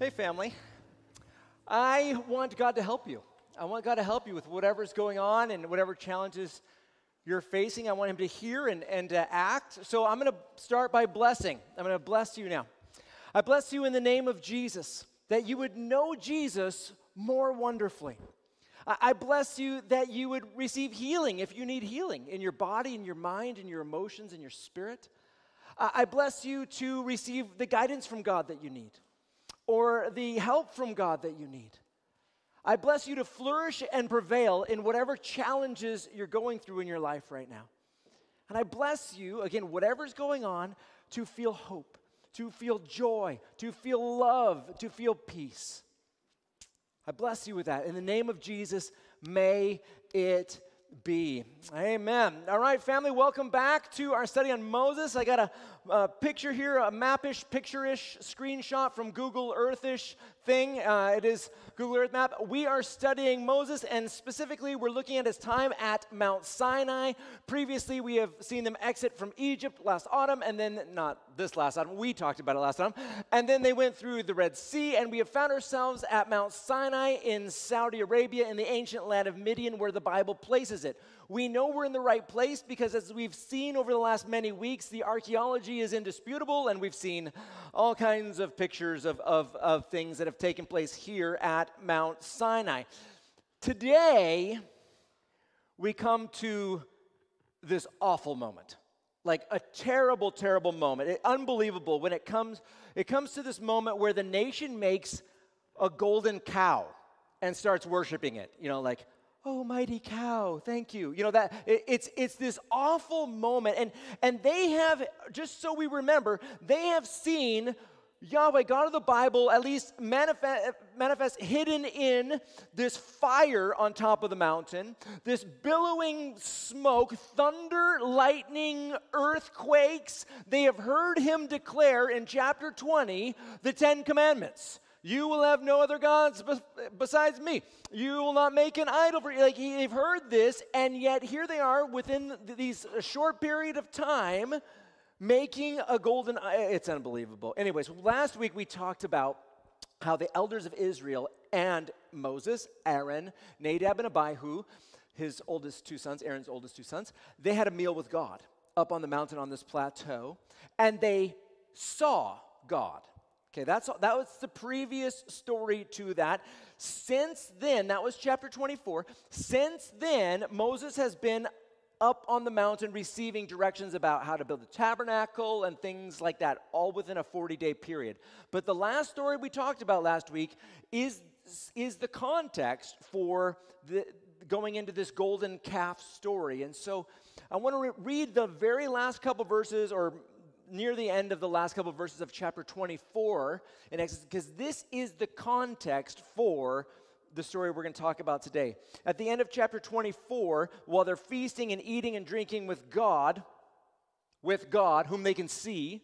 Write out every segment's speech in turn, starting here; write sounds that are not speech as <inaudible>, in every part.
Hey, family. I want God to help you. I want God to help you with whatever's going on and whatever challenges you're facing. I want Him to hear and, and to act. So I'm going to start by blessing. I'm going to bless you now. I bless you in the name of Jesus, that you would know Jesus more wonderfully. I, bless you that you would receive healing if you need healing in your body, in your mind, in your emotions, in your spirit. I bless you to receive the guidance from God that you need or the help from God that you need. I bless you to flourish and prevail in whatever challenges you're going through in your life right now. And I bless you, again, whatever's going on, to feel hope, to feel joy, to feel love, to feel peace. I bless you with that. In the name of Jesus, may it be. Amen. All right, family, welcome back to our study on Moses. I got a, a picture here, a mapish, picture-ish screenshot from Google Earthish thing. Uh, it is Google Earth Map. We are studying Moses, and specifically, we're looking at his time at Mount Sinai. Previously, we have seen them exit from Egypt last autumn, and then, not this last autumn, we talked about it last autumn. And then they went through the Red Sea, and we have found ourselves at Mount Sinai in Saudi Arabia, in the ancient land of Midian, where the Bible places it. We know we're in the right place because, as we've seen over the last many weeks, the archaeology is indisputable, and we've seen all kinds of pictures of, of, of things that have taken place here at Mount Sinai. Today, we come to this awful moment like a terrible terrible moment it, unbelievable when it comes it comes to this moment where the nation makes a golden cow and starts worshiping it you know like oh mighty cow thank you you know that it, it's it's this awful moment and and they have just so we remember they have seen Yahweh, God of the Bible, at least manifest, manifest hidden in this fire on top of the mountain, this billowing smoke, thunder, lightning, earthquakes. They have heard him declare in chapter 20 the Ten Commandments. You will have no other gods besides me. You will not make an idol for you. Like they've heard this, and yet here they are within these short period of time making a golden it's unbelievable anyways last week we talked about how the elders of israel and moses aaron nadab and abihu his oldest two sons aaron's oldest two sons they had a meal with god up on the mountain on this plateau and they saw god okay that's that was the previous story to that since then that was chapter 24 since then moses has been up on the mountain receiving directions about how to build a tabernacle and things like that, all within a 40 day period. But the last story we talked about last week is, is the context for the, going into this golden calf story. And so I want to re- read the very last couple verses or near the end of the last couple of verses of chapter 24 in Exodus because this is the context for the story we're going to talk about today. At the end of chapter 24, while they're feasting and eating and drinking with God, with God, whom they can see,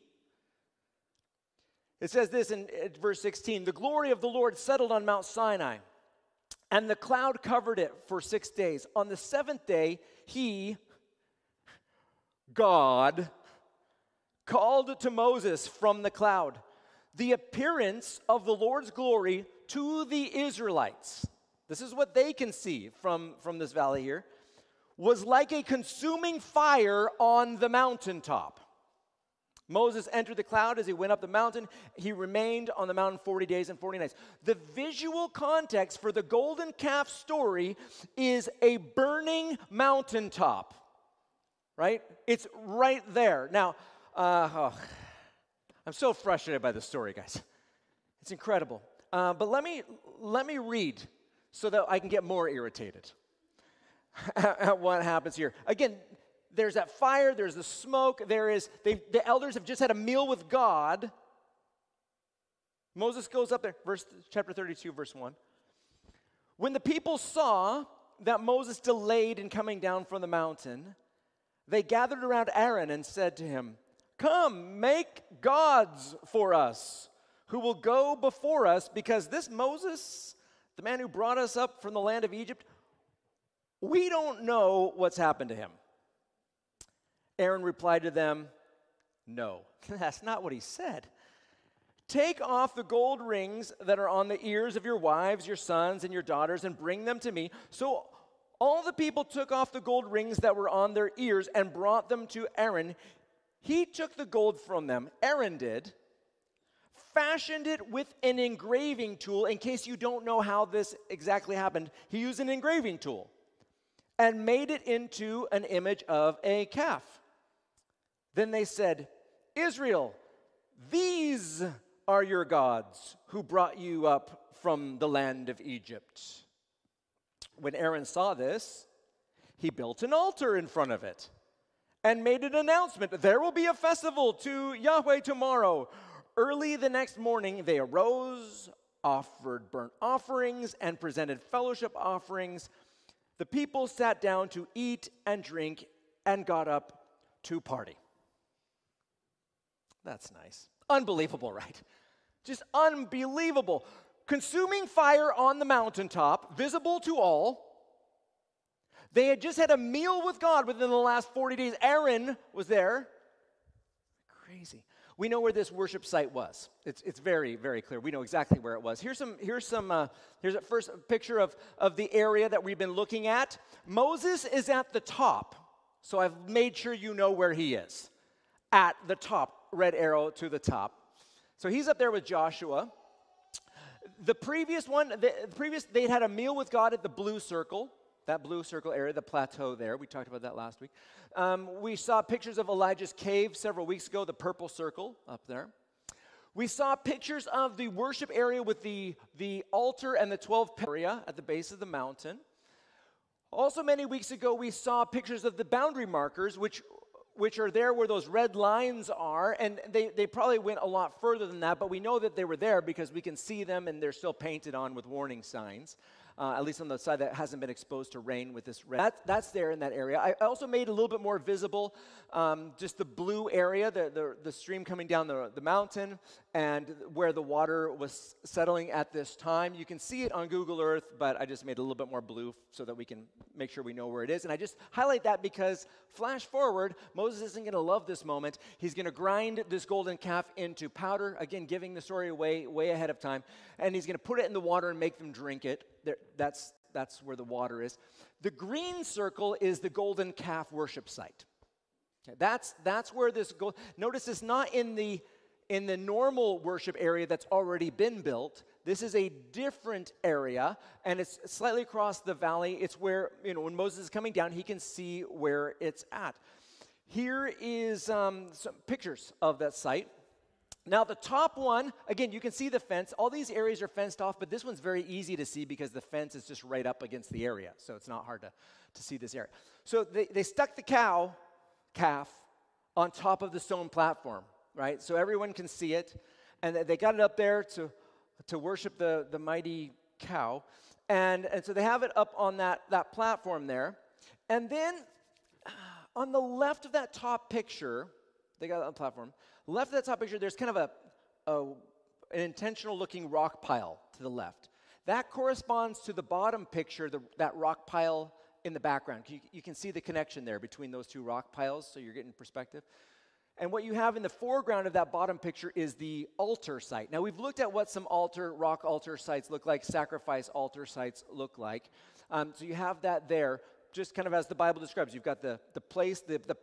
it says this in verse 16 The glory of the Lord settled on Mount Sinai, and the cloud covered it for six days. On the seventh day, he, God, called to Moses from the cloud. The appearance of the Lord's glory to the Israelites, this is what they can see from, from this valley here, was like a consuming fire on the mountaintop. Moses entered the cloud as he went up the mountain. He remained on the mountain 40 days and 40 nights. The visual context for the golden calf story is a burning mountaintop, right? It's right there. Now, uh, oh, I'm so frustrated by this story, guys. It's incredible. Uh, but let me, let me read so that I can get more irritated <laughs> at what happens here. Again, there's that fire, there's the smoke, there is, the elders have just had a meal with God. Moses goes up there, verse chapter 32, verse 1. When the people saw that Moses delayed in coming down from the mountain, they gathered around Aaron and said to him, Come, make gods for us who will go before us because this Moses, the man who brought us up from the land of Egypt, we don't know what's happened to him. Aaron replied to them, No, <laughs> that's not what he said. Take off the gold rings that are on the ears of your wives, your sons, and your daughters, and bring them to me. So all the people took off the gold rings that were on their ears and brought them to Aaron. He took the gold from them, Aaron did, fashioned it with an engraving tool. In case you don't know how this exactly happened, he used an engraving tool and made it into an image of a calf. Then they said, Israel, these are your gods who brought you up from the land of Egypt. When Aaron saw this, he built an altar in front of it and made an announcement there will be a festival to Yahweh tomorrow. Early the next morning, they arose, offered burnt offerings, and presented fellowship offerings. The people sat down to eat and drink and got up to party. That's nice. Unbelievable, right? Just unbelievable. Consuming fire on the mountaintop, visible to all. They had just had a meal with God within the last 40 days. Aaron was there. Crazy. We know where this worship site was. It's, it's very, very clear. We know exactly where it was. Here's some, here's some, uh, here's a first picture of, of the area that we've been looking at. Moses is at the top. So I've made sure you know where he is. At the top, red arrow to the top. So he's up there with Joshua. The previous one, the, the previous, they'd had a meal with God at the blue circle, that blue circle area, the plateau there. We talked about that last week. Um, we saw pictures of Elijah's cave several weeks ago, the purple circle up there. We saw pictures of the worship area with the, the altar and the 12 area at the base of the mountain. Also, many weeks ago, we saw pictures of the boundary markers, which which are there where those red lines are, and they, they probably went a lot further than that, but we know that they were there because we can see them and they're still painted on with warning signs uh, at least on the side that hasn't been exposed to rain with this red. That, that's there in that area. I also made a little bit more visible um, just the blue area, the, the, the, stream coming down the, the mountain, and where the water was settling at this time. You can see it on Google Earth, but I just made it a little bit more blue so that we can make sure we know where it is. And I just highlight that because, flash forward, Moses isn't going to love this moment. He's going to grind this golden calf into powder, again, giving the story away way ahead of time, and he's going to put it in the water and make them drink it there, that's, that's where the water is. The green circle is the golden calf worship site. That's, that's where this goes. Notice it's not in the, in the normal worship area that's already been built. This is a different area, and it's slightly across the valley. It's where, you know, when Moses is coming down, he can see where it's at. Here is um, some pictures of that site. Now, the top one, again, you can see the fence. All these areas are fenced off, but this one's very easy to see because the fence is just right up against the area. So it's not hard to, to see this area. So they, they stuck the cow, calf, on top of the stone platform, right? So everyone can see it. And they got it up there to, to worship the, the mighty cow. And, and so they have it up on that, that platform there. And then uh, on the left of that top picture, they got it on the platform. Left of that top picture, there's kind of a, a, an intentional looking rock pile to the left. That corresponds to the bottom picture, the, that rock pile in the background. You, you can see the connection there between those two rock piles, so you're getting perspective. And what you have in the foreground of that bottom picture is the altar site. Now, we've looked at what some altar, rock altar sites look like, sacrifice altar sites look like. Um, so you have that there, just kind of as the Bible describes. You've got the, the place, the, the,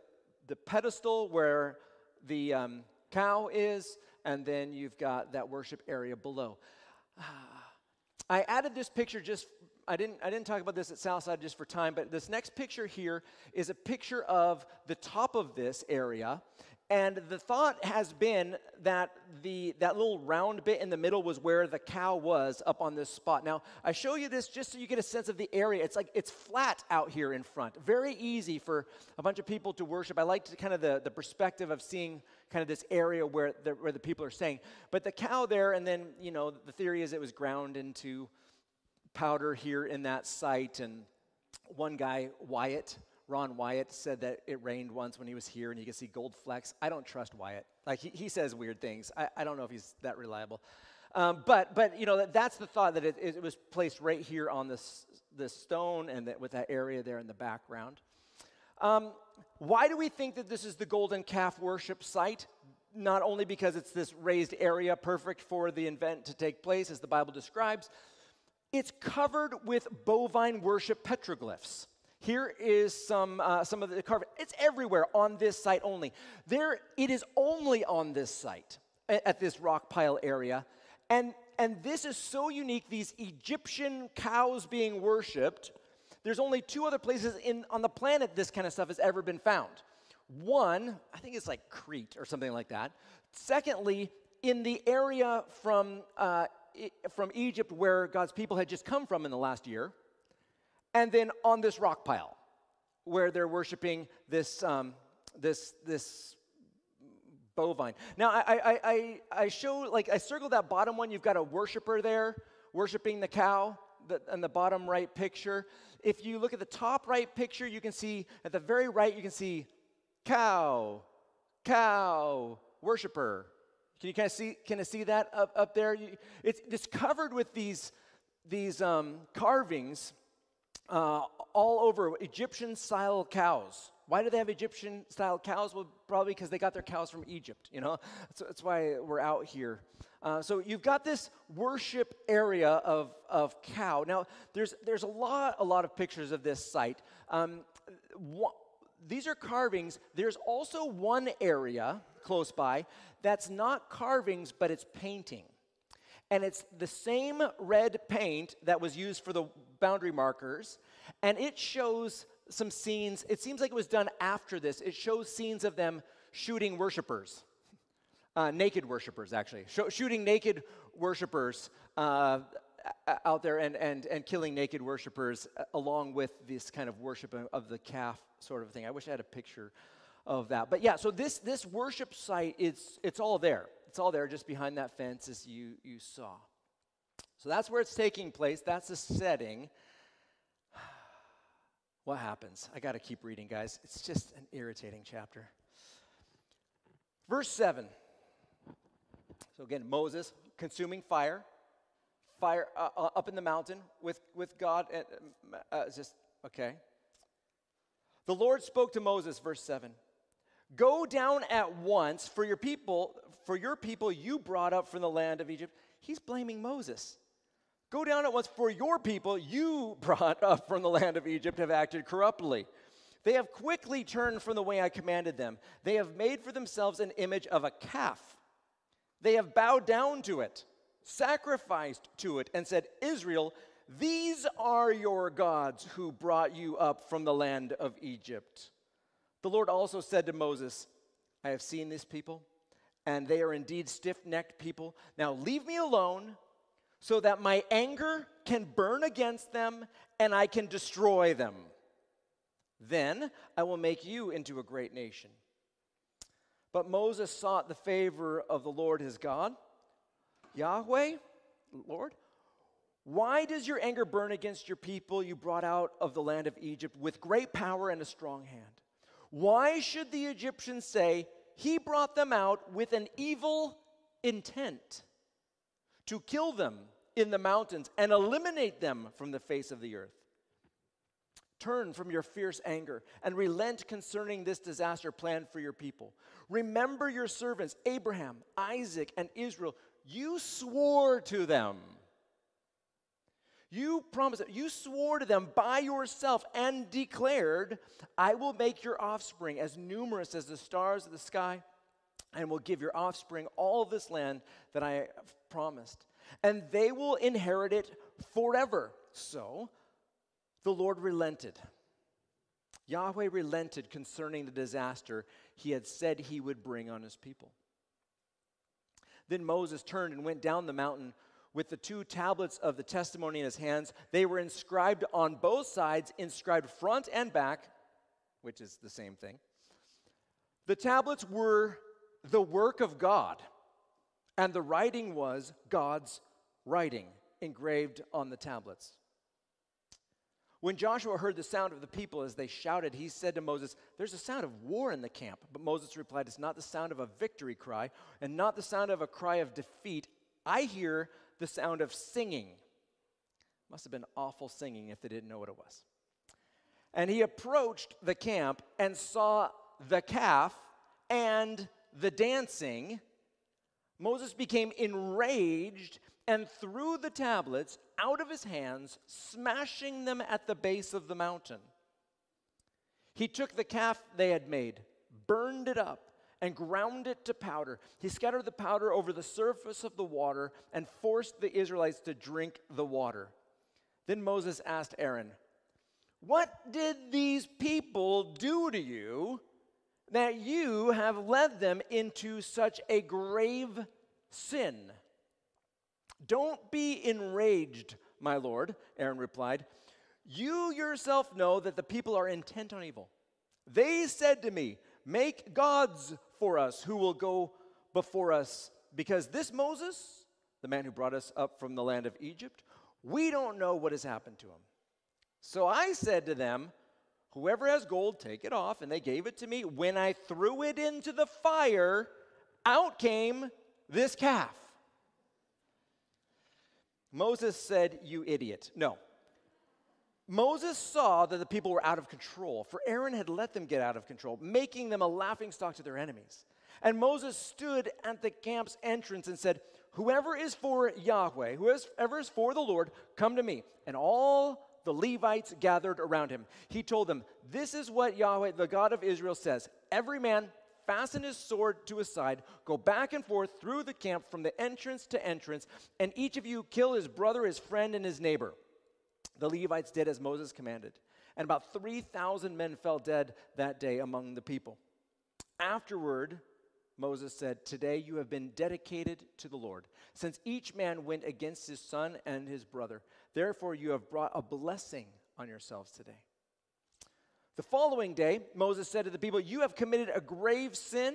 the pedestal where the um, cow is, and then you've got that worship area below. I added this picture just I didn't, I didn't talk about this at Southside just for time, but this next picture here is a picture of the top of this area. And the thought has been that the, that little round bit in the middle was where the cow was up on this spot. Now, I show you this just so you get a sense of the area. It's like it's flat out here in front. Very easy for a bunch of people to worship. I like to kind of the, the perspective of seeing kind of this area where the, where the people are staying. But the cow there, and then, you know, the theory is it was ground into powder here in that site. And one guy, Wyatt, Ron Wyatt said that it rained once when he was here and you could see gold flecks. I don't trust Wyatt. Like, he, he says weird things. I, I don't know if he's that reliable. Um, but, but, you know, that, that's the thought that it, it, was placed right here on this, this stone and that, with that area there in the background. Um, why do we think that this is the golden calf worship site? not only because it's this raised area perfect for the event to take place, as the Bible describes, it's covered with bovine worship petroglyphs. Here is some, uh, some of the carving. It's everywhere on this site only. There, it is only on this site, at, this rock pile area. And, and this is so unique, these Egyptian cows being worshiped. There's only two other places in, on the planet this kind of stuff has ever been found. One, I think it's like Crete or something like that. Secondly, in the area from, uh, from Egypt where God's people had just come from in the last year and then on this rock pile where they're worshiping this, um, this, this bovine. Now, I, I, I, I show, like, I circled that bottom one. You've got a worshiper there worshiping the cow in the bottom right picture. If you look at the top right picture, you can see at the very right, you can see cow, cow, worshiper. Can you kind of see, kind of see that up, up there? You, it's, it's covered with these, these um, carvings uh, all over Egyptian style cows. Why do they have Egyptian style cows? Well, probably because they got their cows from Egypt, you know? That's, that's why we're out here. Uh, so you've got this worship area of, of cow. Now, there's, there's a, lot, a lot of pictures of this site. Um, wh- these are carvings. There's also one area close by that's not carvings, but it's painting. And it's the same red paint that was used for the boundary markers, and it shows some scenes. It seems like it was done after this. It shows scenes of them shooting worshipers, uh, naked worshipers, actually, Sh- shooting naked worshipers uh, out there and, and, and killing naked worshipers uh, along with this kind of worship of the calf sort of thing. I wish I had a picture of that. But yeah, so this, this worship site, it's, it's all there. It's all there just behind that fence as you, you saw. So that's where it's taking place. That's the setting. <sighs> What happens? I got to keep reading, guys. It's just an irritating chapter. Verse 7. So again, Moses consuming fire, fire uh, uh, up in the mountain with, with God. And, uh, just, okay. The Lord spoke to Moses, verse 7. Go down at once for your people, for your people you brought up from the land of Egypt. He's blaming Moses. Go down at once, for your people you brought up from the land of Egypt have acted corruptly. They have quickly turned from the way I commanded them. They have made for themselves an image of a calf. They have bowed down to it, sacrificed to it, and said, Israel, these are your gods who brought you up from the land of Egypt. The Lord also said to Moses, I have seen these people, and they are indeed stiff necked people. Now leave me alone so that my anger can burn against them and I can destroy them. Then I will make you into a great nation. But Moses sought the favor of the Lord his God. Yahweh, Lord, why does your anger burn against your people you brought out of the land of Egypt with great power and a strong hand? Why should the Egyptians say, He brought them out with an evil intent to kill them in the mountains and eliminate them from the face of the earth. Turn from your fierce anger and relent concerning this disaster planned for your people. Remember your servants, Abraham, Isaac, and Israel. You swore to them. You promised, you swore to them by yourself and declared, I will make your offspring as numerous as the stars of the sky and will give your offspring all this land that I have promised and they will inherit it forever. So the Lord relented. Yahweh relented concerning the disaster he had said he would bring on his people. Then Moses turned and went down the mountain with the two tablets of the testimony in his hands. They were inscribed on both sides, inscribed front and back, which is the same thing. The tablets were the work of God and the writing was God's writing engraved on the tablets. When Joshua heard the sound of the people as they shouted, he said to Moses, There's a sound of war in the camp. But Moses replied, It's not the sound of a victory cry and not the sound of a cry of defeat. I hear the sound of singing. Must have been awful singing if they didn't know what it was. And he approached the camp and saw the calf and the dancing, Moses became enraged and threw the tablets out of his hands, smashing them at the base of the mountain. He took the calf they had made, burned it up, and ground it to powder. He scattered the powder over the surface of the water and forced the Israelites to drink the water. Then Moses asked Aaron, What did these people do to you that you have led them into such a grave sin? Don't be enraged, my lord, Aaron replied. You yourself know that the people are intent on evil. They said to me, Make gods for us who will go before us, because this Moses, the man who brought us up from the land of Egypt, we don't know what has happened to him. So I said to them, Whoever has gold, take it off. And they gave it to me. When I threw it into the fire, out came this calf. Moses said, You idiot. No. Moses saw that the people were out of control, for Aaron had let them get out of control, making them a laughing stock to their enemies. And Moses stood at the camp's entrance and said, Whoever is for Yahweh, whoever is for the Lord, come to me. And all the Levites gathered around him. He told them, This is what Yahweh, the God of Israel, says Every man fasten his sword to his side, go back and forth through the camp from the entrance to entrance, and each of you kill his brother, his friend, and his neighbor. The Levites did as Moses commanded, and about 3,000 men fell dead that day among the people. Afterward, Moses said, Today you have been dedicated to the Lord, since each man went against his son and his brother. Therefore, you have brought a blessing on yourselves today. The following day, Moses said to the people, You have committed a grave sin.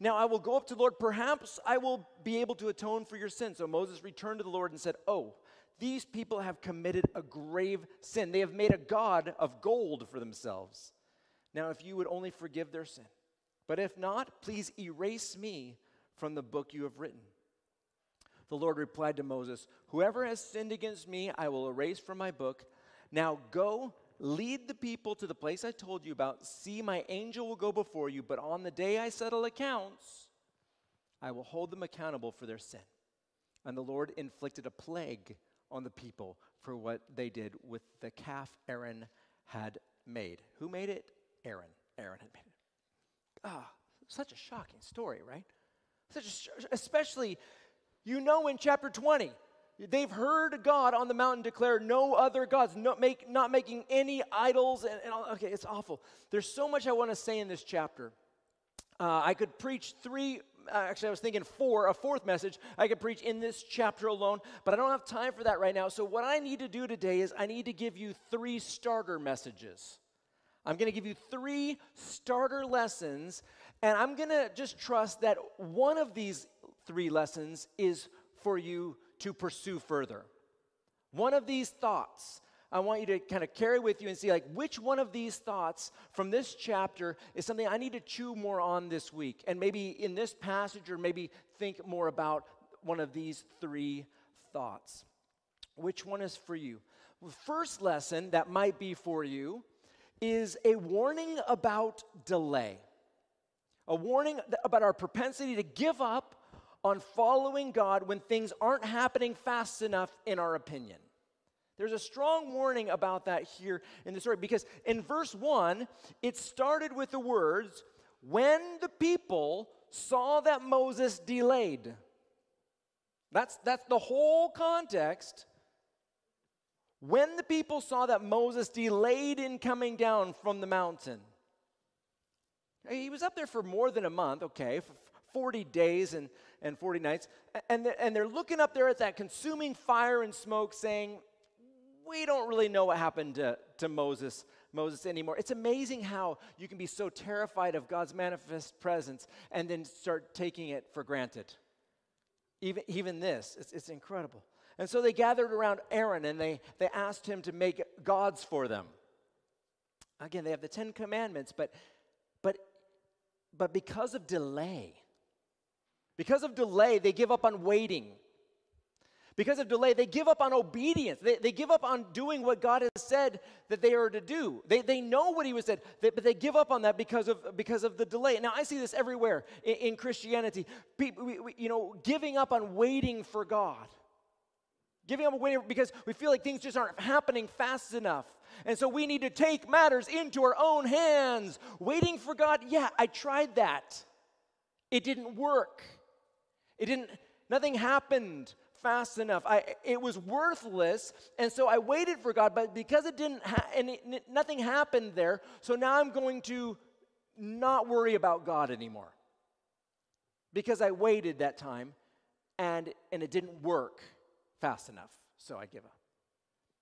Now I will go up to the Lord. Perhaps I will be able to atone for your sin. So Moses returned to the Lord and said, Oh, these people have committed a grave sin. They have made a God of gold for themselves. Now, if you would only forgive their sin, but if not, please erase me from the book you have written. The Lord replied to Moses, Whoever has sinned against me, I will erase from my book. Now go, lead the people to the place I told you about. See, my angel will go before you, but on the day I settle accounts, I will hold them accountable for their sin. And the Lord inflicted a plague on the people for what they did with the calf Aaron had made. Who made it? Aaron. Aaron had made it. Ah, such a shocking story, right? Such a, especially, you know, in chapter 20, they've heard God on the mountain declare no other gods, no, make, not making any idols. And, and okay, it's awful. There's so much I want to say in this chapter. Uh, I could preach three uh, actually, I was thinking four, a fourth message I could preach in this chapter alone, but I don't have time for that right now. So, what I need to do today is I need to give you three starter messages. I'm going to give you three starter lessons, and I'm going to just trust that one of these three lessons is for you to pursue further. One of these thoughts I want you to kind of carry with you and see like which one of these thoughts from this chapter is something I need to chew more on this week. And maybe in this passage or maybe think more about one of these three thoughts. Which one is for you? The first lesson that might be for you is a warning about delay. A warning about our propensity to give up on following God when things aren't happening fast enough in our opinion. There's a strong warning about that here in the story because in verse 1, it started with the words, when the people saw that Moses delayed. That's, that's the whole context. When the people saw that Moses delayed in coming down from the mountain, he was up there for more than a month, okay, 40 days and, and 40 nights. And, and they're looking up there at that consuming fire and smoke saying, we don't really know what happened to, to Moses, Moses anymore. It's amazing how you can be so terrified of God's manifest presence and then start taking it for granted. Even, even this, it's, it's incredible. And so they gathered around Aaron and they, they asked him to make gods for them. Again, they have the Ten Commandments, but, but, but because of delay, because of delay, they give up on waiting. Because of delay, they give up on obedience. They, they give up on doing what God has said that they are to do. They, they know what He was said, but they give up on that because of, because of the delay. Now, I see this everywhere in, in Christianity. People, we, we, you know, giving up on waiting for God. Giving up on waiting because we feel like things just aren't happening fast enough. And so we need to take matters into our own hands. Waiting for God, yeah, I tried that. It didn't work. It didn't, nothing happened fast enough. I, it was worthless, and so I waited for God, but because it didn't, ha- and it, nothing happened there, so now I'm going to not worry about God anymore. Because I waited that time, and, and it didn't work fast enough, so I give up.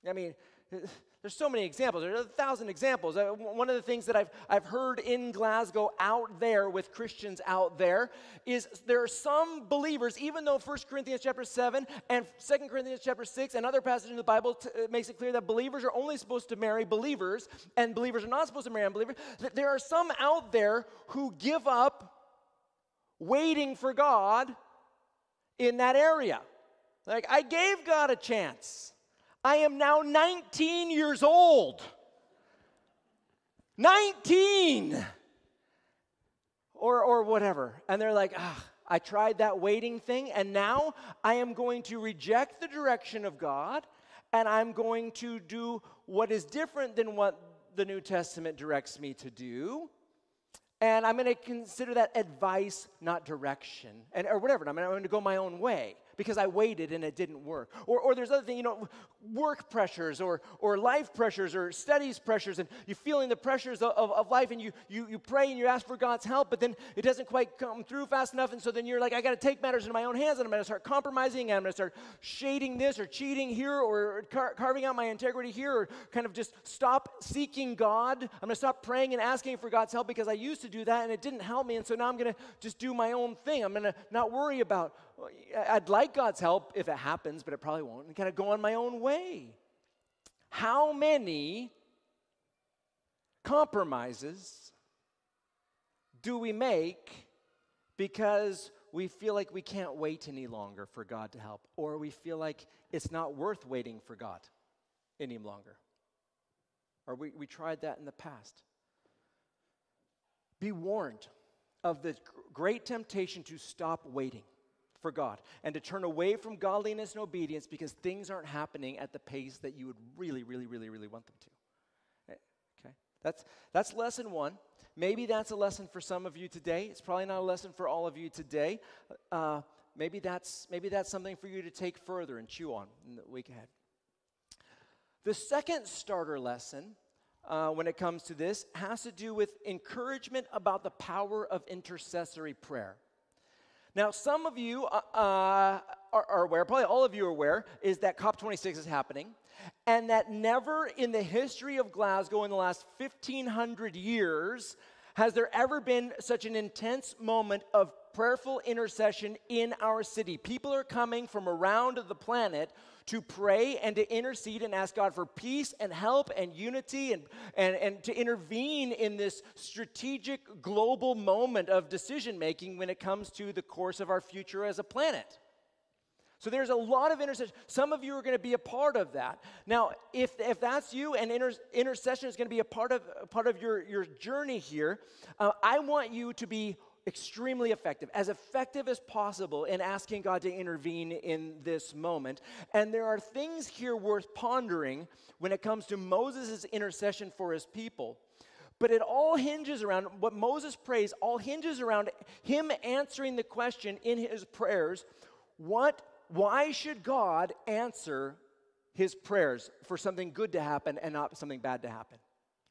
I mean, <laughs> there's so many examples. There's a thousand examples. Uh, one of the things that I've, I've heard in Glasgow out there with Christians out there is there are some believers, even though 1 Corinthians chapter 7 and 2 Corinthians chapter 6 and other passages in the Bible t- uh, makes it clear that believers are only supposed to marry believers and believers are not supposed to marry unbelievers. that There are some out there who give up waiting for God in that area. Like, I gave God a chance. I am now 19 years old. 19! Or, or whatever. And they're like, ah, I tried that waiting thing, and now I am going to reject the direction of God, and I'm going to do what is different than what the New Testament directs me to do. And I'm going to consider that advice, not direction, and, or whatever. I'm going to go my own way because I waited and it didn't work. Or, or there's other things, you know, work pressures or, or life pressures or studies pressures, and you're feeling the pressures of, of, of, life, and you, you, you pray and you ask for God's help, but then it doesn't quite come through fast enough, and so then you're like, I got to take matters into my own hands, and I'm going to start compromising, and I'm going to start shading this or cheating here or car- carving out my integrity here, or kind of just stop seeking God. I'm going to stop praying and asking for God's help because I used to do that and it didn't help me, and so now I'm going to just do my own thing. I'm going to not worry about I'd like God's help if it happens, but it probably won't. And kind of go on my own way. How many compromises do we make because we feel like we can't wait any longer for God to help, or we feel like it's not worth waiting for God any longer? Or we, we tried that in the past. Be warned of the great temptation to stop waiting for God and to turn away from godliness and obedience because things aren't happening at the pace that you would really, really, really, really want them to. Eh, okay? That's, that's lesson one. Maybe that's a lesson for some of you today. It's probably not a lesson for all of you today. Uh, maybe, that's, maybe that's something for you to take further and chew on in the week ahead. The second starter lesson uh, when it comes to this has to do with encouragement about the power of intercessory prayer. Now, some of you uh, uh, are, are aware, probably all of you are aware, is that COP26 is happening, and that never in the history of Glasgow in the last 1,500 years has there ever been such an intense moment of prayerful intercession in our city. People are coming from around the planet to pray and to intercede and ask God for peace and help and unity and, and, and to intervene in this strategic global moment of decision making when it comes to the course of our future as a planet. So there's a lot of intercession. Some of you are going to be a part of that. Now, if, if that's you and inter- intercession is going to be a part of, part of your, your journey here, uh, I want you to be extremely effective, as effective as possible in asking God to intervene in this moment. And there are things here worth pondering when it comes to Moses' intercession for his people. But it all hinges around what Moses prays, all hinges around him answering the question in his prayers what, why should God answer his prayers for something good to happen and not something bad to happen?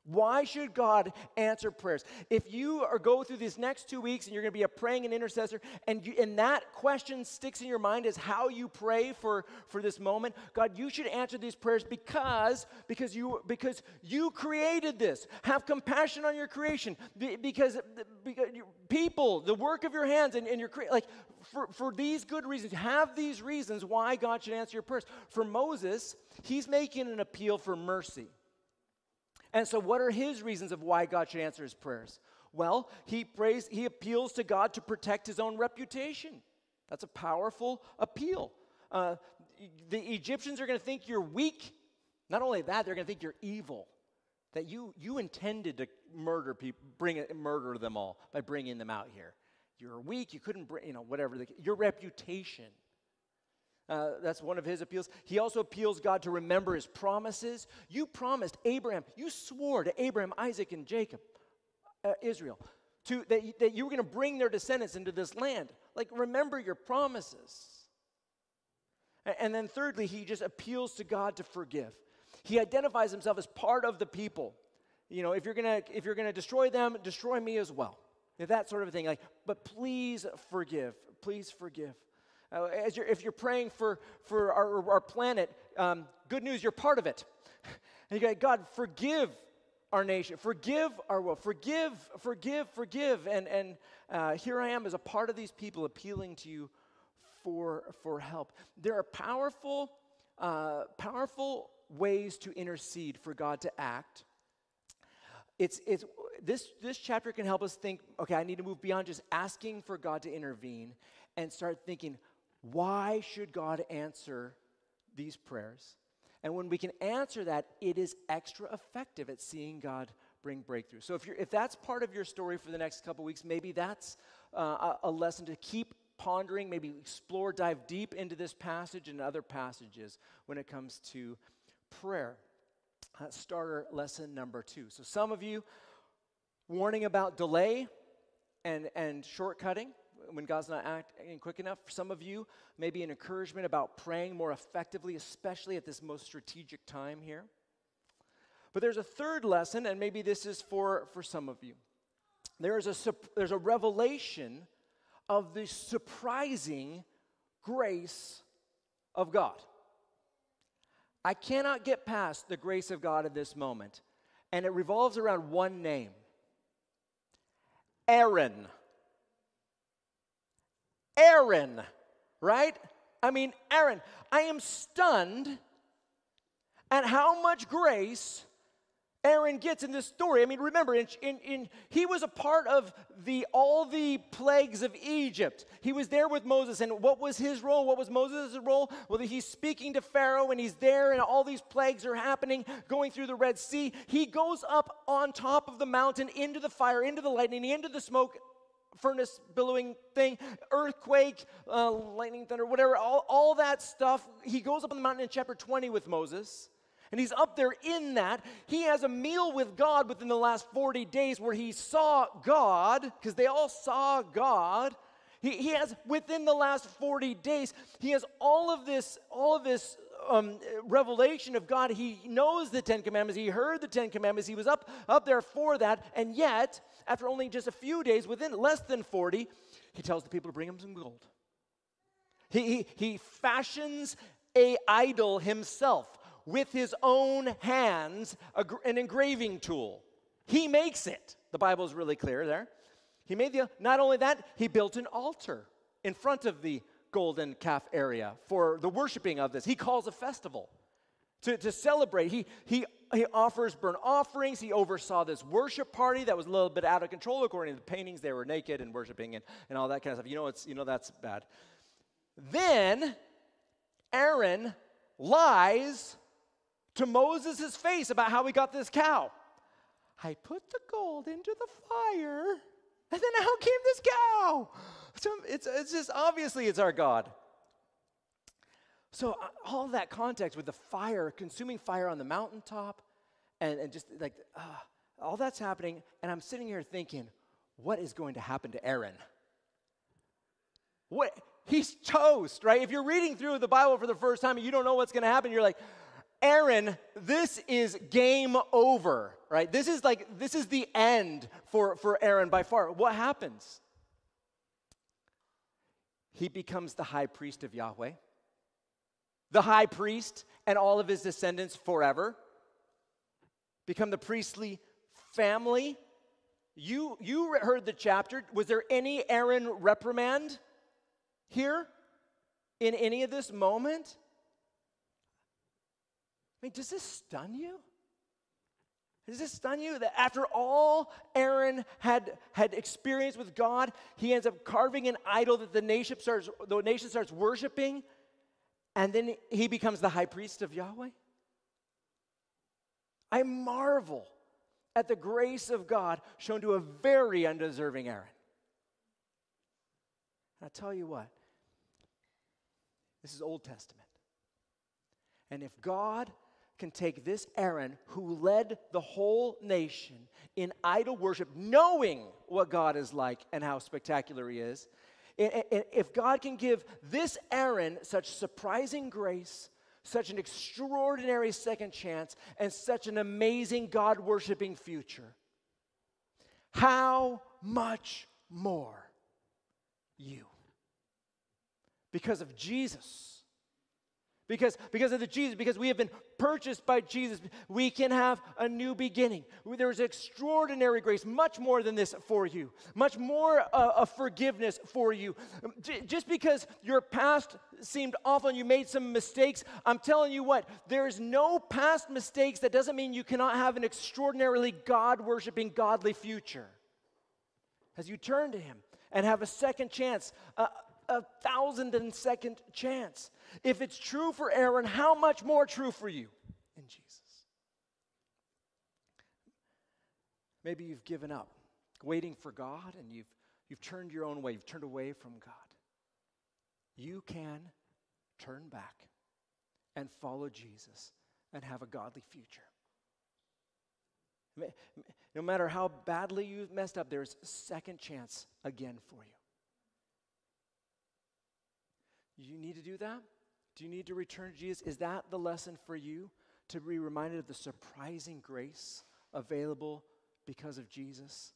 Why should God answer prayers? If you are go through these next two weeks and you're going to be a praying and intercessor, and, you, and that question sticks in your mind as how you pray for, for this moment, God, you should answer these prayers because because you because you created this. Have compassion on your creation because, because people, the work of your hands, and, and your like for, for these good reasons. Have these reasons why God should answer your prayers. For Moses, he's making an appeal for mercy. And so, what are his reasons of why God should answer his prayers? Well, he prays, he appeals to God to protect his own reputation. That's a powerful appeal. Uh, the Egyptians are going to think you're weak. Not only that, they're going to think you're evil. That you, you intended to murder people, bring murder them all by bringing them out here. You're weak. You couldn't bring, you know, whatever. The, your reputation. Uh, that's one of his appeals. He also appeals God to remember his promises. You promised Abraham, you swore to Abraham, Isaac, and Jacob, uh, Israel, to, that, that you were going to bring their descendants into this land. Like, remember your promises. And, then, thirdly, he just appeals to God to forgive. He identifies himself as part of the people. You know, if you're gonna if you're gonna destroy them, destroy me as well. That sort of thing. Like, but please forgive. Please forgive. Uh, as you're, if you're praying for, for our, our planet, um, good news, you're part of it. <laughs> And you go, God, forgive our nation, forgive our world, forgive, forgive, forgive. And, and uh, here I am as a part of these people appealing to you for, for help. There are powerful, uh, powerful ways to intercede for God to act. It's, it's, this, this chapter can help us think okay, I need to move beyond just asking for God to intervene and start thinking, why should God answer these prayers? And when we can answer that, it is extra effective at seeing God bring breakthrough. So if, you're, if that's part of your story for the next couple weeks, maybe that's uh, a, lesson to keep pondering, maybe explore, dive deep into this passage and other passages when it comes to prayer. Uh, starter lesson number two. So some of you, warning about delay and, and shortcutting when God's not acting quick enough. For some of you, maybe an encouragement about praying more effectively, especially at this most strategic time here. But there's a third lesson, and maybe this is for, for some of you. There is a, there's a revelation of the surprising grace of God. I cannot get past the grace of God at this moment, and it revolves around one name Aaron. Aaron, right? I mean, Aaron, I am stunned at how much grace Aaron gets in this story. I mean, remember, in, in, in, he was a part of the all the plagues of Egypt. He was there with Moses, and what was his role? What was Moses' role? Well, he's speaking to Pharaoh, and he's there, and all these plagues are happening, going through the Red Sea. He goes up on top of the mountain into the fire, into the lightning, into the smoke, furnace billowing thing, earthquake, uh, lightning, thunder, whatever, all, all that stuff. He goes up on the mountain in chapter 20 with Moses. And he's up there in that. He has a meal with God within the last 40 days where he saw God, because they all saw God. He, he has within the last 40 days, he has all of this, all of this um, revelation of God. He knows the Ten Commandments. He heard the Ten Commandments. He was up, up there for that. And yet, after only just a few days, within less than 40, he tells the people to bring him some gold. He, he, he fashions a idol himself with his own hands, an engraving tool. He makes it. The Bible is really clear there. He made the, not only that, he built an altar in front of the golden calf area for the worshiping of this. He calls a festival to, to celebrate. He, he, he offers burnt offerings. He oversaw this worship party that was a little bit out of control according to the paintings. They were naked and worshiping and, and all that kind of stuff. You know, it's, you know that's bad. Then Aaron lies to Moses' face about how he got this cow. I put the gold into the fire, and then out came this cow. So it's, it's just obviously it's our God. So uh, all that context with the fire, consuming fire on the mountaintop, and, and just like uh, all that's happening, and I'm sitting here thinking, what is going to happen to Aaron? What he's toast, right? If you're reading through the Bible for the first time and you don't know what's going to happen, you're like, Aaron, this is game over, right? This is like, this is the end for, for Aaron by far. What happens? He becomes the high priest of Yahweh, the high priest and all of his descendants forever, become the priestly family. You, you heard the chapter. Was there any Aaron reprimand here in any of this moment? I mean, does this stun you? Does this stun you that after all Aaron had, had experienced with God, he ends up carving an idol that the nation starts, the nation starts worshiping? And then he becomes the high priest of Yahweh? I marvel at the grace of God shown to a very undeserving Aaron. And I tell you what, this is Old Testament. And if God can take this Aaron who led the whole nation in idol worship, knowing what God is like and how spectacular he is, if God can give this Aaron such surprising grace, such an extraordinary second chance, and such an amazing God worshiping future, how much more you? Because of Jesus because, because of the Jesus, because we have been purchased by Jesus, we can have a new beginning. There is extraordinary grace, much more than this for you, much more uh, of forgiveness for you. Just because your past seemed awful and you made some mistakes, I'm telling you what, there is no past mistakes that doesn't mean you cannot have an extraordinarily God worshiping, godly future. As you turn to Him and have a second chance, uh, a thousand and second chance. If it's true for Aaron, how much more true for you in Jesus? Maybe you've given up waiting for God and you've, you've turned your own way, you've turned away from God. You can turn back and follow Jesus and have a godly future. No matter how badly you've messed up, there's a second chance again for you. You need to do that? Do you need to return to Jesus? Is that the lesson for you? To be reminded of the surprising grace available because of Jesus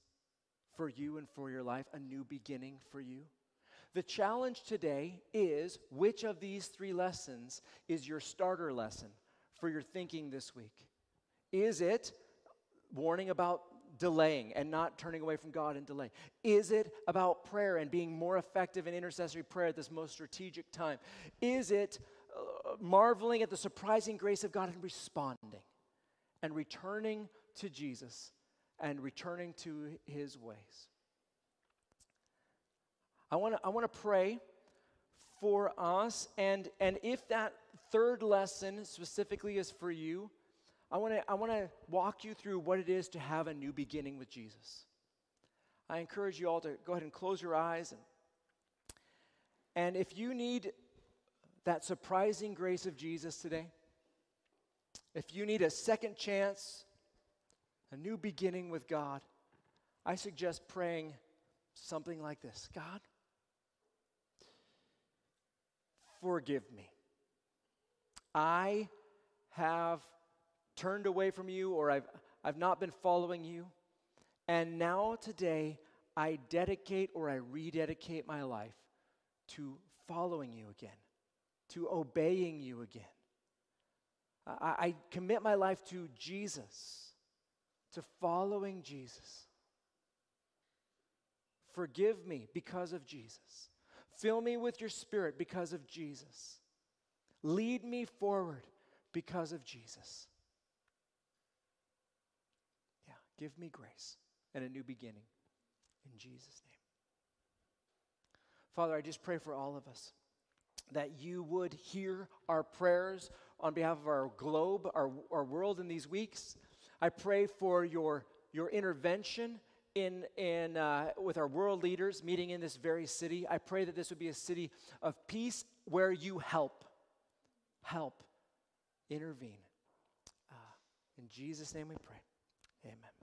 for you and for your life, a new beginning for you? The challenge today is which of these three lessons is your starter lesson for your thinking this week? Is it warning about delaying and not turning away from God and delaying? Is it about prayer and being more effective in intercessory prayer at this most strategic time? Is it uh, marveling at the surprising grace of God and responding and returning to Jesus and returning to his ways? I want to I want to pray for us and and if that third lesson specifically is for you, I want to I want to walk you through what it is to have a new beginning with Jesus. I encourage you all to go ahead and close your eyes and and if you need that surprising grace of Jesus today, if you need a second chance, a new beginning with God, I suggest praying something like this God, forgive me. I have turned away from you or I've, I've not been following you. And now, today, I dedicate or I rededicate my life to following you again, to obeying you again. I, I commit my life to Jesus, to following Jesus. Forgive me because of Jesus. Fill me with your spirit because of Jesus. Lead me forward because of Jesus. Give me grace and a new beginning. In Jesus' name. Father, I just pray for all of us that you would hear our prayers on behalf of our globe, our, our world in these weeks. I pray for your, your intervention in, in, uh, with our world leaders meeting in this very city. I pray that this would be a city of peace where you help. Help. Intervene. Uh, in Jesus' name we pray. Amen.